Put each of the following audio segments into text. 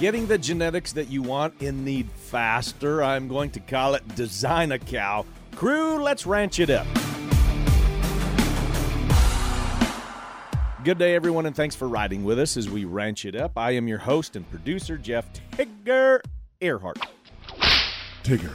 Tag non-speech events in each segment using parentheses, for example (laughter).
Getting the genetics that you want in need faster. I'm going to call it Design a Cow. Crew, let's ranch it up. Good day, everyone, and thanks for riding with us as we ranch it up. I am your host and producer, Jeff Tigger Earhart.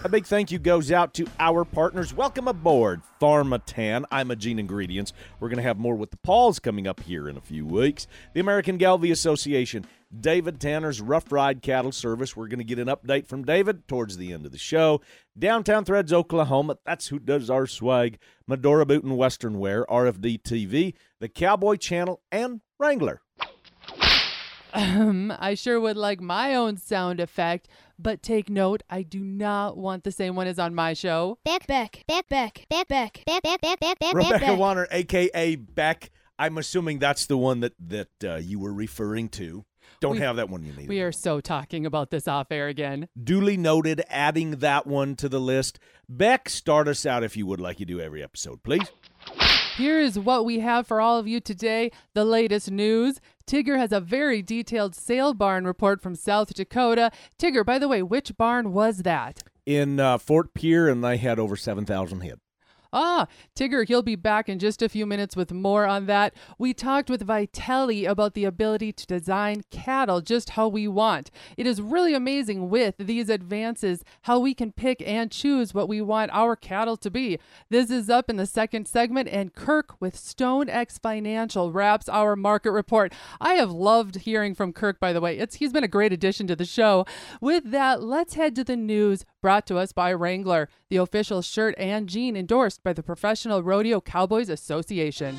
A big thank you goes out to our partners. Welcome aboard Pharmatan, Imogene Ingredients. We're going to have more with the Pauls coming up here in a few weeks. The American Gelbvieh Association, David Tanner's Rough Ride Cattle Service. We're going to get an update from David towards the end of the show. Downtown Threads, Oklahoma. That's who does our swag. Medora Boot and Western Wear, RFD TV, the Cowboy Channel, and Wrangler. Um, I sure would like my own sound effect, but take note, I do not want the same one as on my show. Beck, Beck, Beck, Beck, Beck, Beck, Beck, Beck, Beck, Beck, Beck, Rebecca Beck. Warner, aka Beck. I'm assuming that's the one that that uh, you were referring to. Don't We- have that one you need. We are so talking about this off air again. Duly noted, adding that one to the list. Beck, start us out if you would, like you do every episode, please. Here is what we have for all of you today the latest news. Tigger has a very detailed sale barn report from South Dakota. Tigger, by the way, which barn was that? In uh, Fort Pierre, and they had over 7,000 head. Ah, Tigger, he'll be back in just a few minutes with more on that. We talked with Vytelle about the ability to design cattle just how we want. It is really amazing with these advances how we can pick and choose what we want our cattle to be. This is up in the second segment, and Kirk with StoneX Financial wraps our market report. I have loved hearing from Kirk, by the way. It's he's been a great addition to the show. With that, let's head to the news brought to us by Wrangler, the official shirt and jean endorsed by the Professional Rodeo Cowboys Association.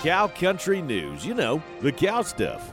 Cow Country News. You know, the cow stuff.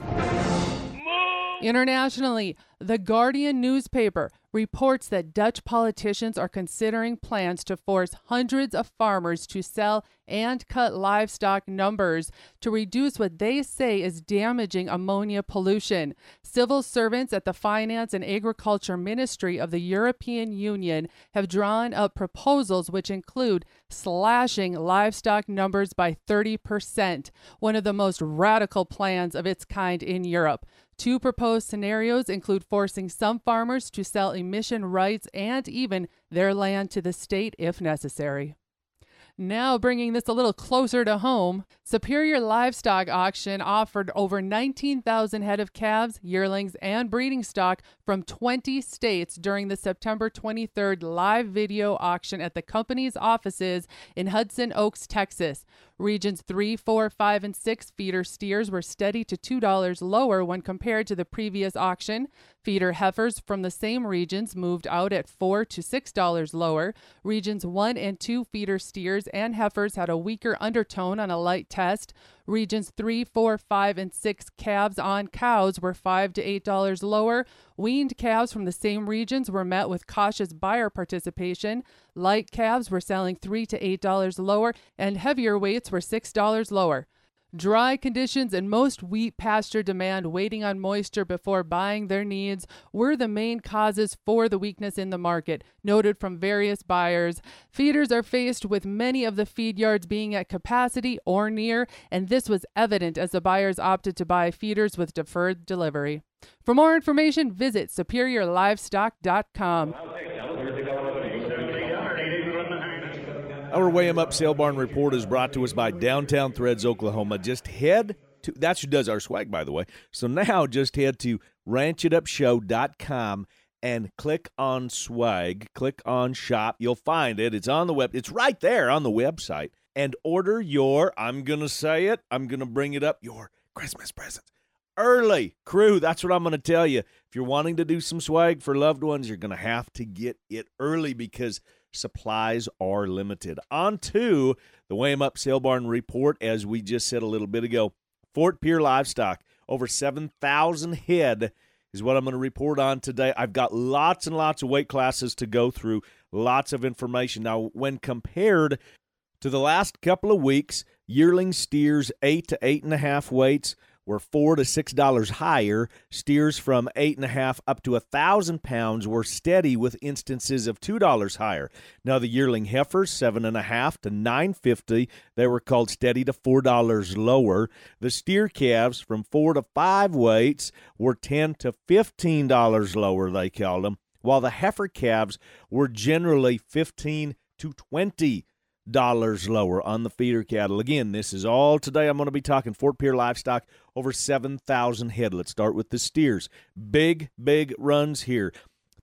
Internationally, the Guardian newspaper reports that Dutch politicians are considering plans to force hundreds of farmers to sell and cut livestock numbers to reduce what they say is damaging ammonia pollution. Civil servants at the Finance and Agriculture Ministry of the European Union have drawn up proposals which include slashing livestock numbers by 30%, one of the most radical plans of its kind in Europe. Two proposed scenarios include forcing some farmers to sell emission rights and even their land to the state if necessary. Now, bringing this a little closer to home, Superior Livestock Auction offered over 19,000 head of calves, yearlings, and breeding stock from 20 states during the September 23rd live video auction at the company's offices in Hudson Oaks, Texas. Regions 3, 4, 5, and 6 feeder steers were steady to $2 lower when compared to the previous auction. Feeder heifers from the same regions moved out at 4 to $6 lower. Regions 1 and 2 feeder steers and heifers had a weaker undertone on a light test. Regions 3, 4, 5, and 6 calves on cows were 5 to $8 lower. Weaned calves from the same regions were met with cautious buyer participation. Light calves were selling 3 to $8 lower, and heavier weights were $6 lower. Dry conditions and most wheat pasture demand waiting on moisture before buying their needs were the main causes for the weakness in the market, noted from various buyers. Feeders are faced with many of the feed yards being at capacity or near, and this was evident as the buyers opted to buy feeders with deferred delivery. For more information, visit superiorlivestock.com. Our 'em Up Sale Barn Report is brought to us by Downtown Threads, Oklahoma. Just head to, that's who does our swag, by the way. So now just head to ranchitupshow.com and click on swag, click on shop. You'll find it. It's on the web, it's right there on the website. And order your, I'm going to say it, I'm going to bring it up, your Christmas presents. Early crew, that's what I'm going to tell you. If you're wanting to do some swag for loved ones, you're going to have to get it early because supplies are limited. On to the 'em Up Sale Barn report, as we just said a little bit ago. Fort Pierre livestock, over 7,000 head is what I'm going to report on today. I've got lots and lots of weight classes to go through, lots of information. Now, when compared to the last couple of weeks, yearling steers eight to eight and a half weights, were four to six dollars higher. Steers from eight and a half up to a thousand pounds were steady with instances of two dollars higher. Now the yearling heifers seven and a half to nine fifty, they were called steady to four dollars lower. The steer calves from four to five weights were ten to fifteen dollars lower. They called them, while the heifer calves were generally fifteen to twenty dollars lower on the feeder cattle. Again, this is all today. I'm going to be talking Fort Pierre livestock over 7,000 head. Let's start with the steers. Big, big runs here.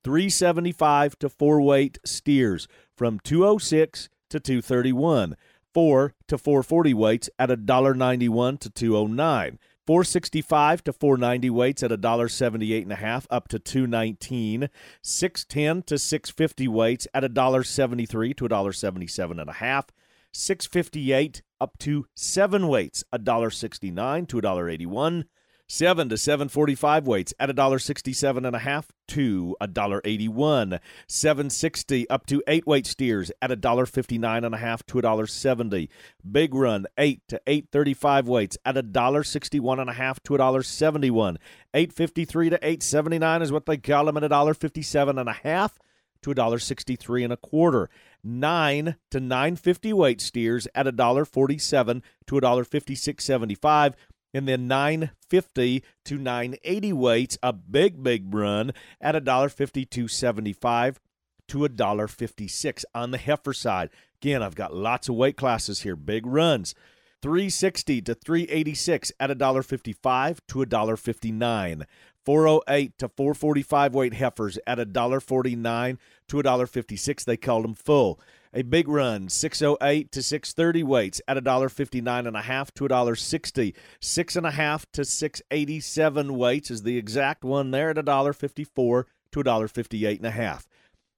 375 to 4 weight steers from 206 to 231. 4 to 440 weights at $1.91 to 209. 465 to 490 weights at $1.78 and a half up to 219 610 to 650 weights at $1.73 to $1.77 and a half. 658 up to 7 weights $1.69 to $1.81 Seven to seven forty-five weights at a dollar sixty-seven and a half to a dollar eighty-one. Seven sixty up to eight weight steers at a dollar fifty-nine and a half to a dollar seventy. Big run eight to eight thirty-five weights at a dollar sixty-one and a half to a dollar seventy-one. Eight fifty-three to eight seventy-nine is what they call them at a dollar fifty-seven and a half to a dollar sixty-three and a quarter. Nine to nine fifty weight steers at a dollar forty-seven to a dollar fifty-six seventy-five and then 950 to 980 weights a big big run at a dollar 5275 to a dollar 56 on the heifer side. Again i've got lots of weight classes here. Big runs. 360 to 386 at a dollar 55 to a dollar 59 408 to 445 weight heifers at a dollar 49 to a dollar 56 they called them full a big run 608 to 630 weights at a dollar 59 and a half to a dollar 60 six and a half to 687 weights is the exact one there at a dollar 54 to a dollar 58 and a half.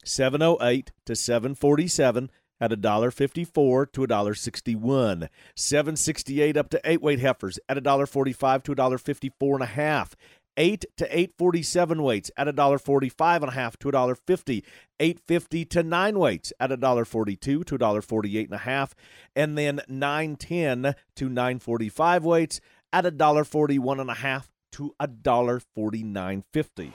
708 to 747 at a dollar 54 to a dollar 61 768 up to 8 weight heifers at a dollar 45 to a dollar 54 and a half eight to eight forty seven weights at a dollar forty five and a half to a dollar fifty. Eight fifty to nine weights at a dollar forty two to a dollar forty eight and a half, and then nine ten to nine forty five weights at a dollar forty one and a half to a dollar forty nine fifty.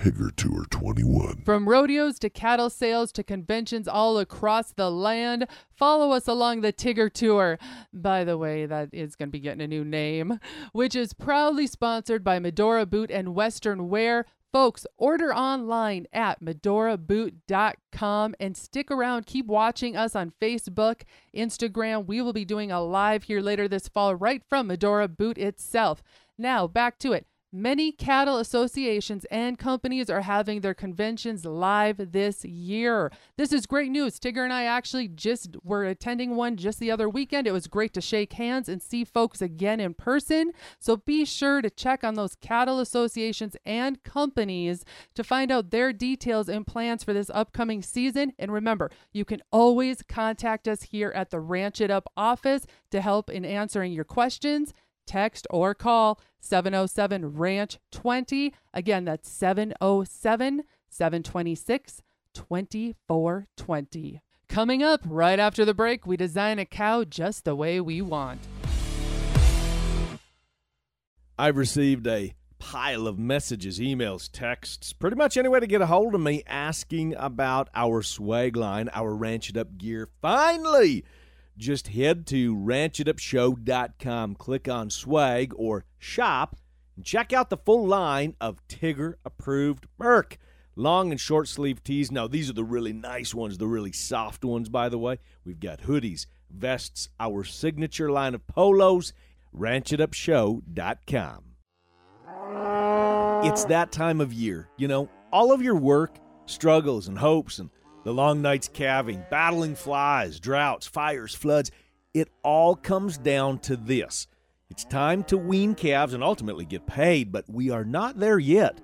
Tigger Tour 21. From rodeos to cattle sales to conventions all across the land, follow us along the Tigger Tour. By the way, that is going to be getting a new name, which is proudly sponsored by Medora Boot and Western Wear. Folks, order online at medoraboot.com and stick around. Keep watching us on Facebook, Instagram. We will be doing a live here later this fall right from Medora Boot itself. Now, back to it. Many cattle associations and companies are having their conventions live this year. This is great news. Tigger and I actually just were attending one just the other weekend. It was great to shake hands and see folks again in person. So be sure to check on those cattle associations and companies to find out their details and plans for this upcoming season. And remember, you can always contact us here at the Ranch It Up office to help in answering your questions text or call 707 Ranch 20. Again, that's 707 726 2420. Coming up right after the break, we design a cow just the way we want. I've received a pile of messages, emails, texts, pretty much any way to get a hold of me asking about our swag line, our Ranch It Up gear. Finally! Just head to ranchitupshow.com, click on swag or shop, and check out the full line of Tigger approved Merc. Long and short sleeve tees. Now, these are the really nice ones, the really soft ones, by the way. We've got hoodies, vests, our signature line of polos, ranchitupshow.com. It's that time of year, you know, all of your work, struggles, and hopes, and the long nights calving, battling flies, droughts, fires, floods. It all comes down to this. It's time to wean calves and ultimately get paid, but we are not there yet.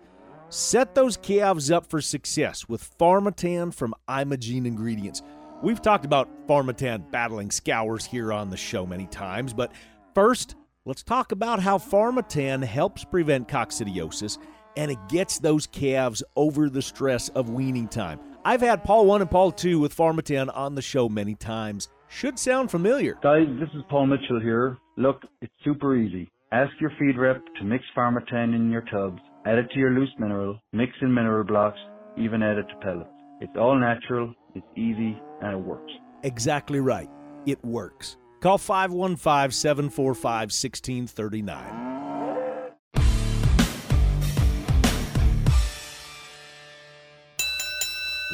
Set those calves up for success with Pharmatan from Imogene Ingredients. We've talked about Pharmatan battling scours here on the show many times, but first, let's talk about how Pharmatan helps prevent coccidiosis and it gets those calves over the stress of weaning time. I've had Paul 1 and Paul 2 with Pharmatan on the show many times. should sound familiar. Guys, this is Paul Mitchell here. Look, it's super easy. Ask your feed rep to mix Pharmatan in your tubs, add it to your loose mineral, mix in mineral blocks, even add it to pellets. It's all natural, it's easy, and it works. Exactly right. It works. Call 515 745 1639.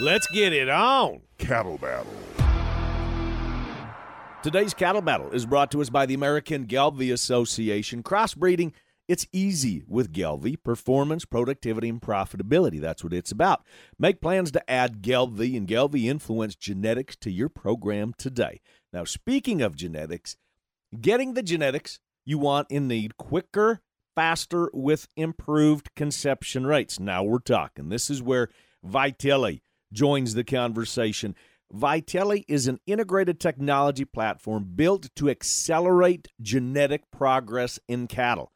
Let's get it on. Cattle Battle. Today's cattle battle is brought to us by the American Gelbvieh Association. Crossbreeding, it's easy with Gelbvieh. Performance, productivity, and profitability. That's what it's about. Make plans to add Gelbvieh and Gelbvieh Influence genetics to your program today. Now, speaking of genetics, getting the genetics you want and need quicker, faster, with improved conception rates. Now we're talking. This is where Vytelle joins the conversation. Vytelle is an integrated technology platform built to accelerate genetic progress in cattle.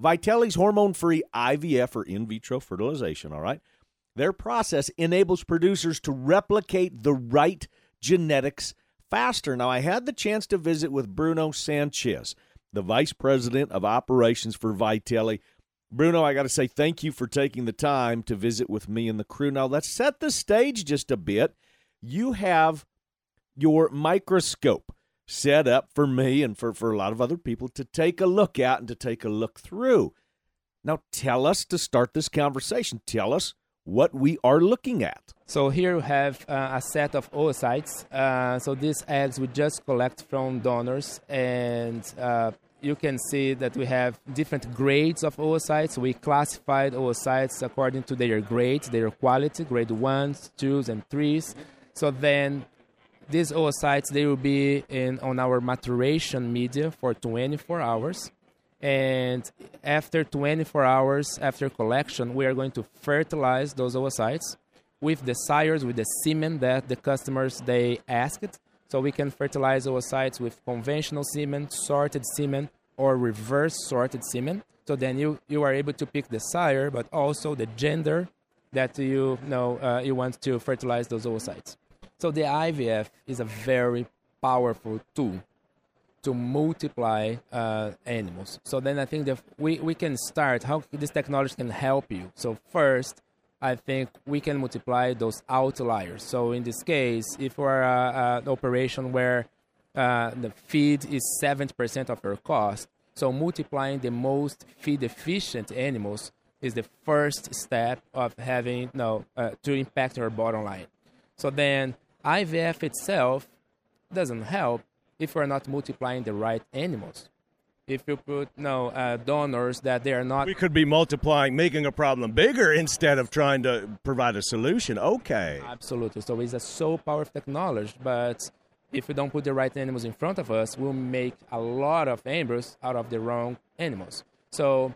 Vytelle's hormone free IVF or in vitro fertilization, all right? Their process enables producers to replicate the right genetics faster. Now, I had the chance to visit with Bruno Sanchez, the vice president of operations for Vytelle. Bruno, I got to say thank you for taking the time to visit with me and the crew. Now, let's set the stage just a bit. You have your microscope set up for me and for, for a lot of other people to take a look at and to take a look through. Now, tell us to start this conversation. Tell us what we are looking at. So here we have uh, a set of oocytes. Uh, so these eggs we just collect from donors, and uh, you can see that we have different grades of oocytes. We classified oocytes according to their grades, their quality, grade ones, twos, and threes. So then these oocytes they will be in on our maturation media for 24 hours and after 24 hours after collection we are going to fertilize those oocytes with the sires with the semen that the customers they asked so we can fertilize oocytes with conventional semen sorted semen or reverse sorted semen so then you, you are able to pick the sire but also the gender that you know uh, you want to fertilize those oocytes so the IVF is a very powerful tool to multiply uh, animals. So then I think that we, we can start how this technology can help you. So first, I think we can multiply those outliers. So in this case, if we're uh, an operation where uh, the feed is 70% of your cost, so multiplying the most feed efficient animals is the first step of having you know, uh, to impact your bottom line. So then IVF itself doesn't help if we're not multiplying the right animals. If you put no uh, donors that they are not, We could be multiplying, making a problem bigger instead of trying to provide a solution. Okay. absolutely. So it's a so powerful technology, but if we don't put the right animals in front of us, we'll make a lot of embryos out of the wrong animals. So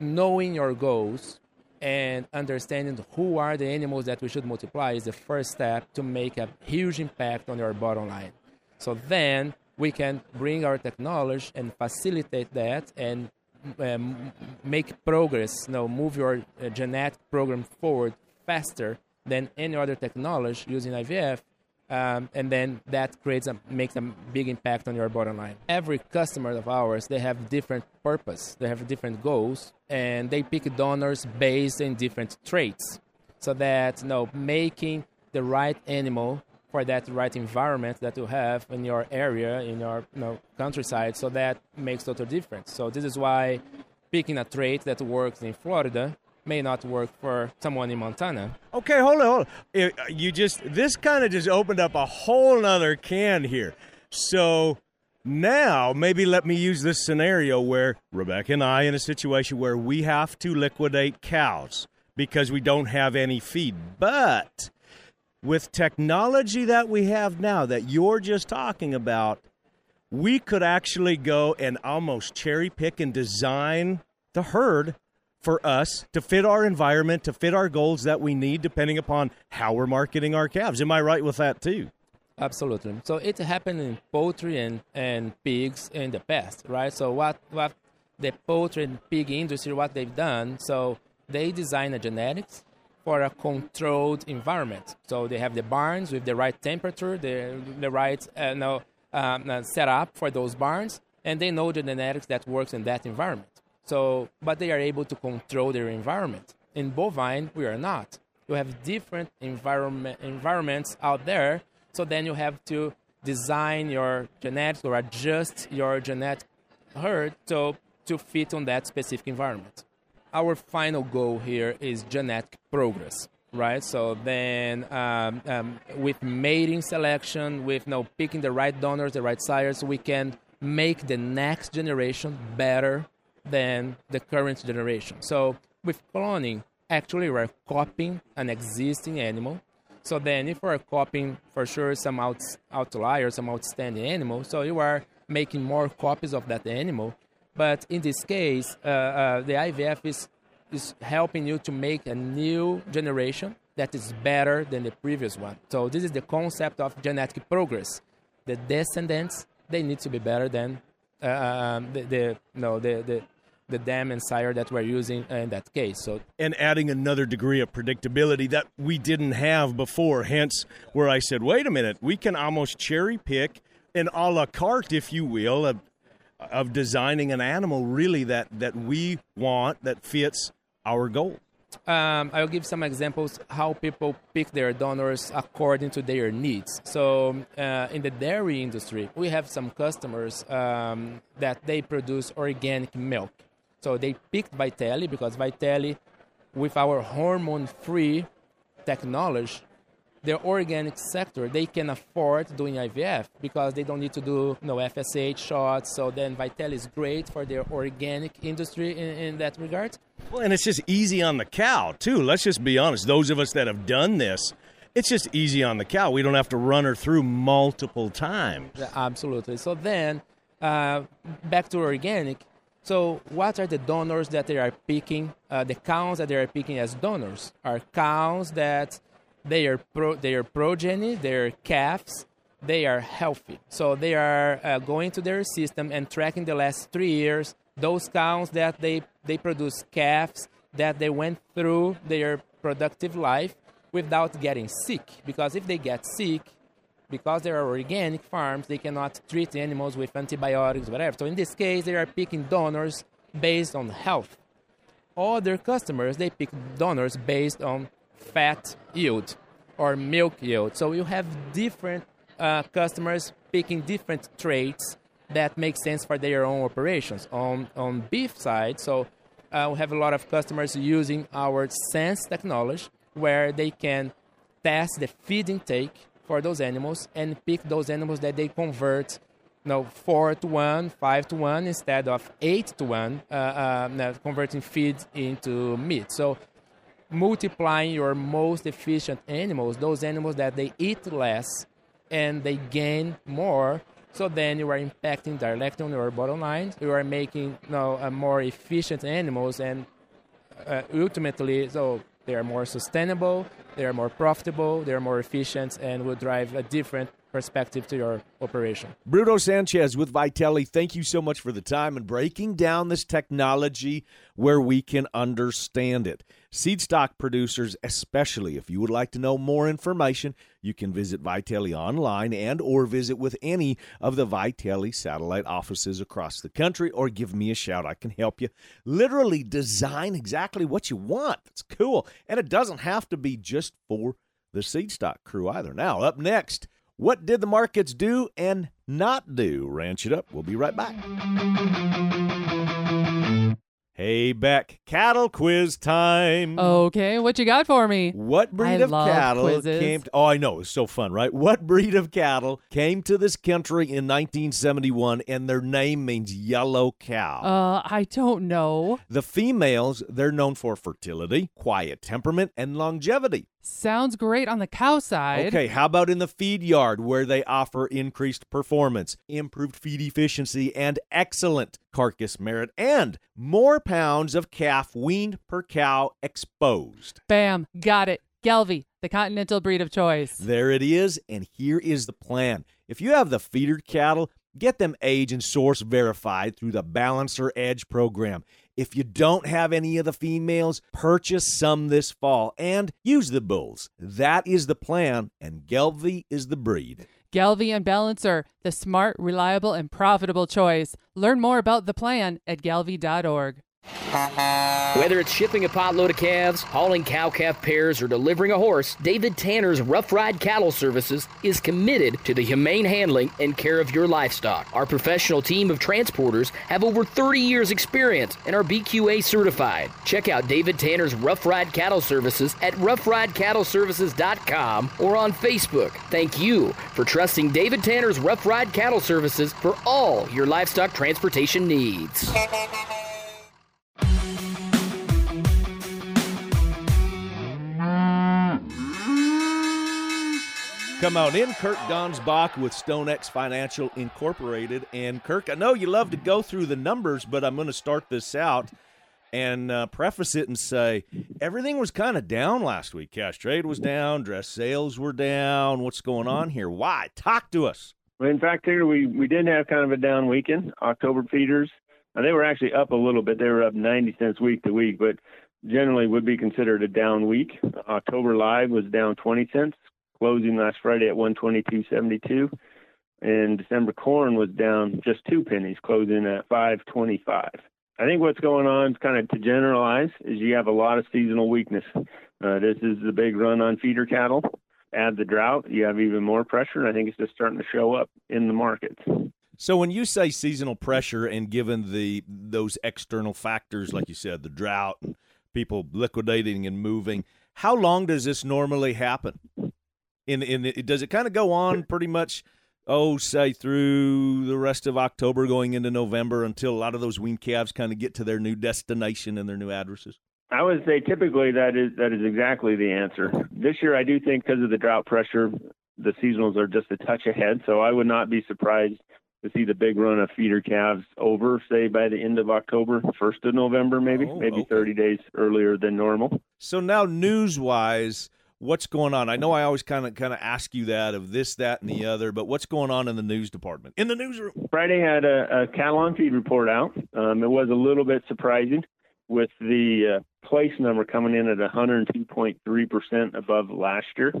knowing your goals and understanding who are the animals that we should multiply is the first step to make a huge impact on your bottom line. So then we can bring our technology and facilitate that and um, make progress, you know, move your uh, genetic program forward faster than any other technology using IVF. Um, and then that creates a makes a big impact on your bottom line. Every customer of ours, they have different purpose, they have different goals, and they pick donors based in different traits. So that you know, making the right animal for that right environment that you have in your area, in your you know, countryside. So that makes total difference. So this is why picking a trait that works in Florida may not work for someone in Montana. Okay, hold on, hold on. Eh, You just this kind of just opened up a whole nother can here. So now maybe let me use this scenario where Rebecca and I in a situation where we have to liquidate cows because we don't have any feed. But with technology that we have now that you're just talking about, we could actually go and almost cherry pick and design the herd for us to fit our environment, to fit our goals that we need, depending upon how we're marketing our calves. Am I right with that too? Absolutely. So it happened in poultry and, and pigs in the past, right? So what what the poultry and pig industry what they've done, so they design a genetics for a controlled environment. So they have the barns with the right temperature, the the right uh, no um, uh, set for those barns, and they know the genetics that works in that environment. So, but they are able to control their environment. In bovine, we are not. You have different environment environments out there, so then you have to design your genetics or adjust your genetic herd to, to fit on that specific environment. Our final goal here is genetic progress, right? So then, um, um, with mating selection, with you picking the right donors, the right sires, we can make the next generation better than the current generation. So with cloning, actually we're copying an existing animal. So then if we're copying for sure some out, outlier, some outstanding animal, so you are making more copies of that animal. But in this case, uh, uh, the IVF is, is helping you to make a new generation that is better than the previous one. So this is the concept of genetic progress. The descendants, they need to be better than uh, um, the, the, no, the, the, the dam and sire that we're using in that case. So and adding another degree of predictability that we didn't have before. Hence, where I said, wait a minute, we can almost cherry pick an a la carte, if you will, of, of designing an animal really that that we want that fits our goal. Um, I'll give some examples how people pick their donors according to their needs. So, uh, in the dairy industry, we have some customers um, that they produce organic milk. So they picked Vytelle because Vytelle, with our hormone-free technology, the organic sector they can afford doing IVF because they don't need to do you know, FSH shots. So then Vytelle is great for their organic industry in, in that regard. Well, and it's just easy on the cow too. Let's just be honest. Those of us that have done this, it's just easy on the cow. We don't have to run her through multiple times. Yeah, absolutely. So then, uh, back to organic. So, what are the donors that they are picking? Uh, the cows that they are picking as donors are cows that they are pro, their progeny, their calves, they are healthy. So they are uh, going to their system and tracking the last three years those cows that they they produce calves that they went through their productive life without getting sick. Because if they get sick, because there are organic farms, they cannot treat animals with antibiotics, whatever. So in this case, they are picking donors based on health. Other customers, they pick donors based on fat yield or milk yield. So you have different uh, customers picking different traits that make sense for their own operations. On on beef side, so uh, we have a lot of customers using our Sense technology, where they can test the feed intake for those animals and pick those animals that they convert you know, four to one, five to one, instead of eight to one, uh, uh, converting feed into meat. So multiplying your most efficient animals, those animals that they eat less and they gain more. So then you are impacting directly on your bottom line. You are making you know, uh, more efficient animals, and uh, ultimately, so they are more sustainable, they are more profitable, they are more efficient, and will drive a different perspective to your operation. Bruno Sanchez with Vytelle, thank you so much for the time and breaking down this technology where we can understand it. Seed stock producers, especially if you would like to know more information, you can visit Vytelle online and or visit with any of the Vytelle satellite offices across the country or give me a shout. I can help you literally design exactly what you want. It's cool. And it doesn't have to be just for the seed stock crew either. Now, up next, what did the markets do and not do? Ranch it up. We'll be right back. Hey, Beck, cattle quiz time. Okay, what you got for me? What breed I of cattle quizzes. came to, Oh, I know, it's so fun, right? What breed of cattle came to this country in 1971 and their name means yellow cow? Uh, I don't know. the females, they're known for fertility, quiet temperament, and longevity. Sounds great on the cow side. Okay, how about in the feed yard where they offer increased performance, improved feed efficiency, and excellent carcass merit, and more pounds of calf weaned per cow exposed? Bam, got it. Gelbvieh, the continental breed of choice. There it is, and here is the plan. If you have the feeder cattle, get them age and source verified through the Balancer Edge program. If you don't have any of the females, purchase some this fall and use the bulls. That is the plan, and Gelbvieh is the breed. Galvian Balancer, the smart, reliable, and profitable choice. Learn more about the plan at gelbvieh.org. Whether it's shipping a potload of calves, hauling cow calf pairs, or delivering a horse, David Tanner's Rough Ride Cattle Services is committed to the humane handling and care of your livestock. Our professional team of transporters have over 30 years' experience and are BQA certified. Check out David Tanner's Rough Ride Cattle Services at roughridecattleservices.com or on Facebook. Thank you for trusting David Tanner's Rough Ride Cattle Services for all your livestock transportation needs. Come on in, Kirk Donsbach with StoneX Financial Incorporated. And Kirk, I know you love to go through the numbers, but I'm going to start this out and uh, preface it and say everything was kind of down last week. Cash trade was down, dress sales were down. What's going on here? Why? Talk to us. Well, in fact, here we we did have kind of a down weekend. October feeders, they were actually up a little bit. They were up 90 cents week to week, but generally would be considered a down week. October live was down 20 cents closing last Friday at 122.72, and December corn was down just two pennies, closing at 525. I think what's going on, kind of to generalize, is you have a lot of seasonal weakness. Uh, this is the big run on feeder cattle. Add the drought, you have even more pressure, and I think it's just starting to show up in the markets. So when you say seasonal pressure, and given the those external factors, like you said, the drought people liquidating and moving, how long does this normally happen? In in it, does it kind of go on pretty much oh say through the rest of October going into November until a lot of those wean calves kind of get to their new destination and their new addresses? I would say typically that is that is exactly the answer. This year I do think because of the drought pressure the seasonals are just a touch ahead, so I would not be surprised to see the big run of feeder calves over, say by the end of October, first of November, maybe, oh, maybe okay. 30 days earlier than normal. So now, news wise, what's going on? I know I always kind of kind of ask you that of this, that, and the other, but what's going on in the news department, in the newsroom? Friday had a, a cattle on feed report out. Um, it was a little bit surprising with the uh, place number coming in at 102.3% above last year,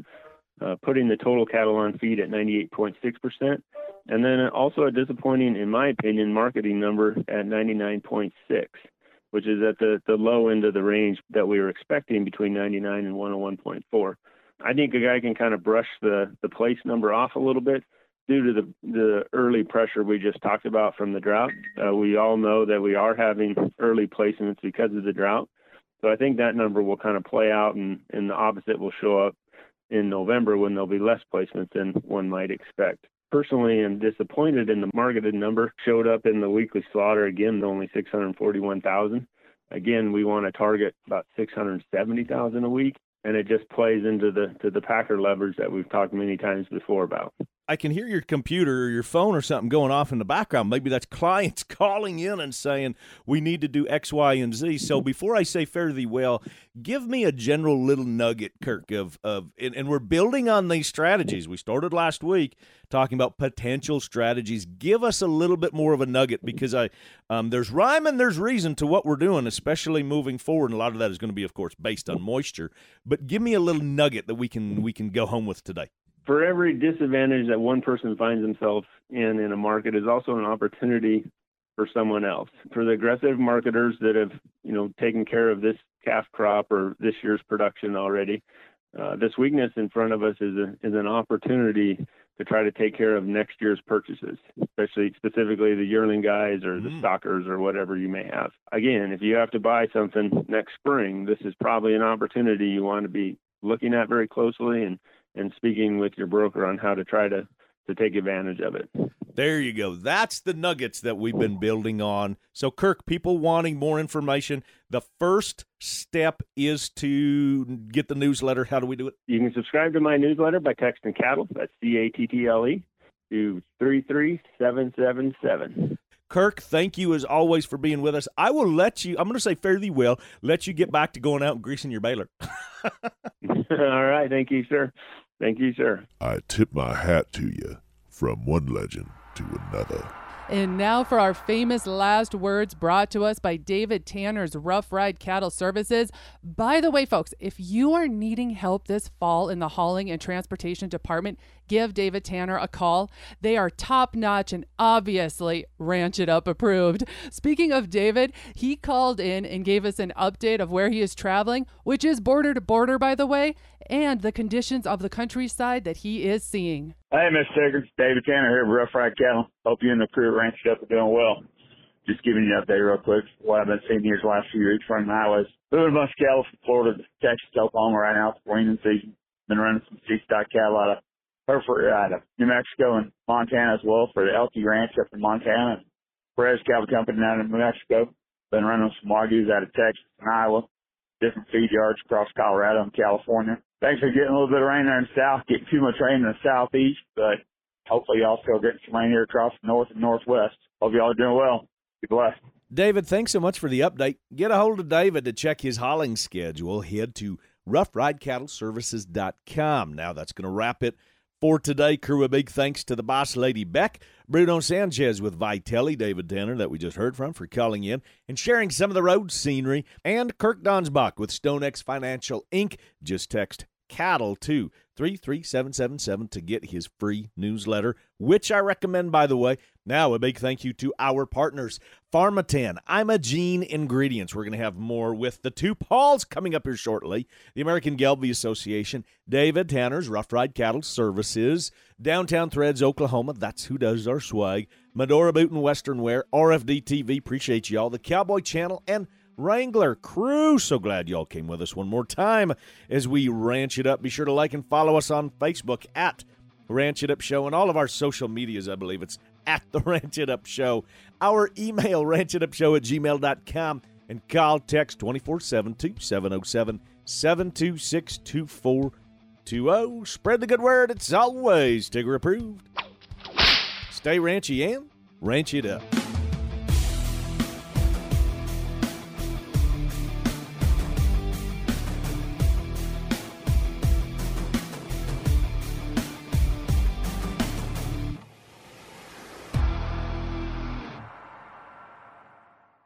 uh, putting the total cattle on feed at 98.6%. And then also a disappointing, in my opinion, marketing number at 99.6, which is at the, the low end of the range that we were expecting between 99 and 101.4. I think a guy can kind of brush the, the place number off a little bit due to the, the early pressure we just talked about from the drought. Uh, we all know that we are having early placements because of the drought. So I think that number will kind of play out and, and the opposite will show up in November when there'll be less placements than one might expect. Personally, am disappointed in the marketed number. Showed up in the weekly slaughter again, only 641,000. Again, we want to target about 670,000 a week, and it just plays into the to the packer levers that we've talked many times before about. I can hear your computer or your phone or something going off in the background. Maybe that's (laughs) clients calling in and saying we need to do X, Y, and Z. So before I say fare thee well, give me a general little nugget, Kirk, of of and, and we're building on these strategies. We started last week talking about potential strategies. Give us a little bit more of a nugget because I um, there's rhyme and there's reason to what we're doing, especially moving forward. And a lot of that is going to be, of course, based on moisture. But give me a little nugget that we can we can go home with today for every disadvantage that one person finds themselves in in a market is also an opportunity for someone else. For the aggressive marketers that have, you know, taken care of this calf crop or this year's production already, uh, this weakness in front of us is a, is an opportunity to try to take care of next year's purchases, especially specifically the yearling guys or the Mm. stockers or whatever you may have. Again, if you have to buy something next spring, this is probably an opportunity you want to be looking at very closely and and speaking with your broker on how to try to to take advantage of it. There you go. That's the nuggets that we've been building on. So, Kirk, people wanting more information, the first step is to get the newsletter. How do we do it? You can subscribe to my newsletter by texting cattle, that's C A T T L E, to 33777. Kirk, thank you as always for being with us. I will let you, I'm going to say fairly well, let you get back to going out and greasing your baler. (laughs) (laughs) All right. Thank you, sir. Thank you, sir. I tip my hat to you from one legend to another. And now for our famous last words brought to us by David Tanner's Rough Ride Cattle Services. By the way, folks, if you are needing help this fall in the hauling and transportation department, give David Tanner a call. They are top notch and obviously Ranch It Up approved. Speaking of David, he called in and gave us an update of where he is traveling, which is border to border, by the way, and the conditions of the countryside that he is seeing. Hey, Miss Tigger. David Tanner here with Rough Ride Cattle. Hope you and the crew at Ranch Up are doing well. Just giving you an update real quick. What I've been seeing here the last few weeks running the highways. Moving a bunch of cattle from Florida to Texas, Oklahoma right now. It's weaning season. Been running some seedstock cattle out of Hereford, uh, out of New Mexico and Montana as well for the LT Ranch up in Montana. Perez Cattle Company down in New Mexico. Been running some Wagyus out of Texas and Iowa. Different feed yards across Colorado and California. Thanks for getting a little bit of rain there in the south. Getting too much rain in the southeast, but hopefully y'all still getting some rain here across the north and northwest. Hope y'all are doing well. Be blessed. David, thanks so much for the update. Get a hold of David to check his hauling schedule. Head to roughridecattleservices.com. Now that's going to wrap it for today. Crew, a big thanks to the boss lady Beck, Bruno Sanchez with Vytelle, David Tanner that we just heard from for calling in and sharing some of the road scenery, and Kirk Donsbach with StoneX Financial Inc. Just text cattle to 33777 to get his free newsletter, which I recommend, by the way. Now, a big thank you to our partners, Pharmatan, Imogene Ingredients. We're going to have more with the two Pauls coming up here shortly. The American Gelbvieh Association, David Tanner's Rough Ride Cattle Services, Downtown Threads, Oklahoma. That's who does our swag. Medora Boot and Western Wear, RFD TV. Appreciate y'all. The Cowboy Channel and Wrangler crew. So glad y'all came with us one more time as we ranch it up. Be sure to like and follow us on Facebook at Ranch It Up Show and all of our social medias. I believe it's at the (laughs) Ranch It Up Show. Our email, (laughs) ranchitupshow at gmail.com and call text 24 7 707 726 2420. Spread the good word. It's always Tigger approved. Stay ranchy and ranch it up.